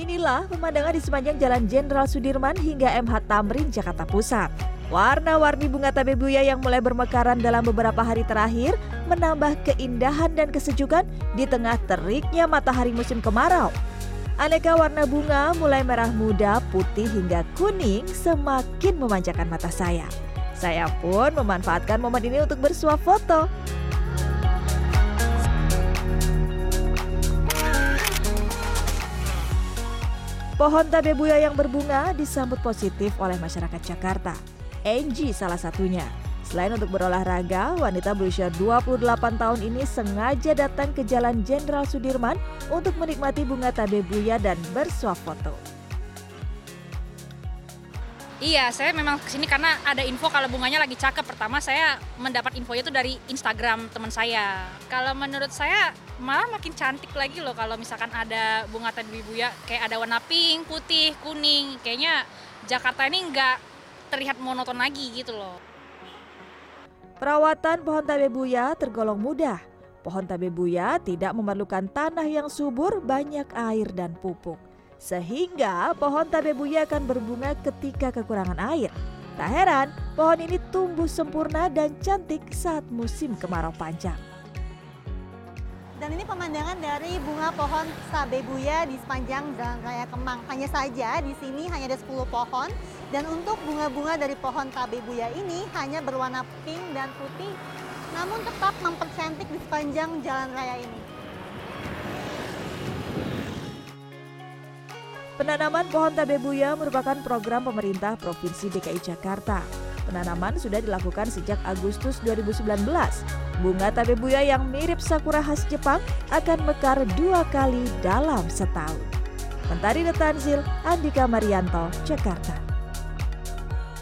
Inilah pemandangan di sepanjang Jalan Jenderal Sudirman hingga MH Tamrin, Jakarta Pusat. Warna-warni bunga tabebuya yang mulai bermekaran dalam beberapa hari terakhir menambah keindahan dan kesejukan di tengah teriknya matahari musim kemarau. Aneka warna bunga mulai merah muda, putih hingga kuning semakin memanjakan mata saya. Saya pun memanfaatkan momen ini untuk bersuah foto. Pohon tabebuya yang berbunga disambut positif oleh masyarakat Jakarta. Angie salah satunya. Selain untuk berolahraga, wanita berusia 28 tahun ini sengaja datang ke Jalan Jenderal Sudirman untuk menikmati bunga tabebuya dan bersuah foto. Iya, saya memang ke sini karena ada info kalau bunganya lagi cakep. Pertama saya mendapat info itu dari Instagram teman saya. Kalau menurut saya malah makin cantik lagi loh kalau misalkan ada bunga tabebuya kayak ada warna pink, putih, kuning. Kayaknya Jakarta ini nggak terlihat monoton lagi gitu loh. Perawatan pohon tabebuya tergolong mudah. Pohon tabebuya tidak memerlukan tanah yang subur, banyak air dan pupuk. Sehingga pohon tabebuya akan berbunga ketika kekurangan air. Tak heran, pohon ini tumbuh sempurna dan cantik saat musim kemarau panjang. Dan ini pemandangan dari bunga pohon tabebuya di sepanjang Jalan Raya Kemang. Hanya saja di sini hanya ada 10 pohon dan untuk bunga-bunga dari pohon tabebuya ini hanya berwarna pink dan putih namun tetap mempercantik di sepanjang jalan raya ini. Penanaman pohon tabebuya merupakan program pemerintah Provinsi DKI Jakarta. Penanaman sudah dilakukan sejak Agustus 2019. Bunga tabebuya yang mirip sakura khas Jepang akan mekar dua kali dalam setahun. Mentari Detanzil, Andika Marianto, Jakarta.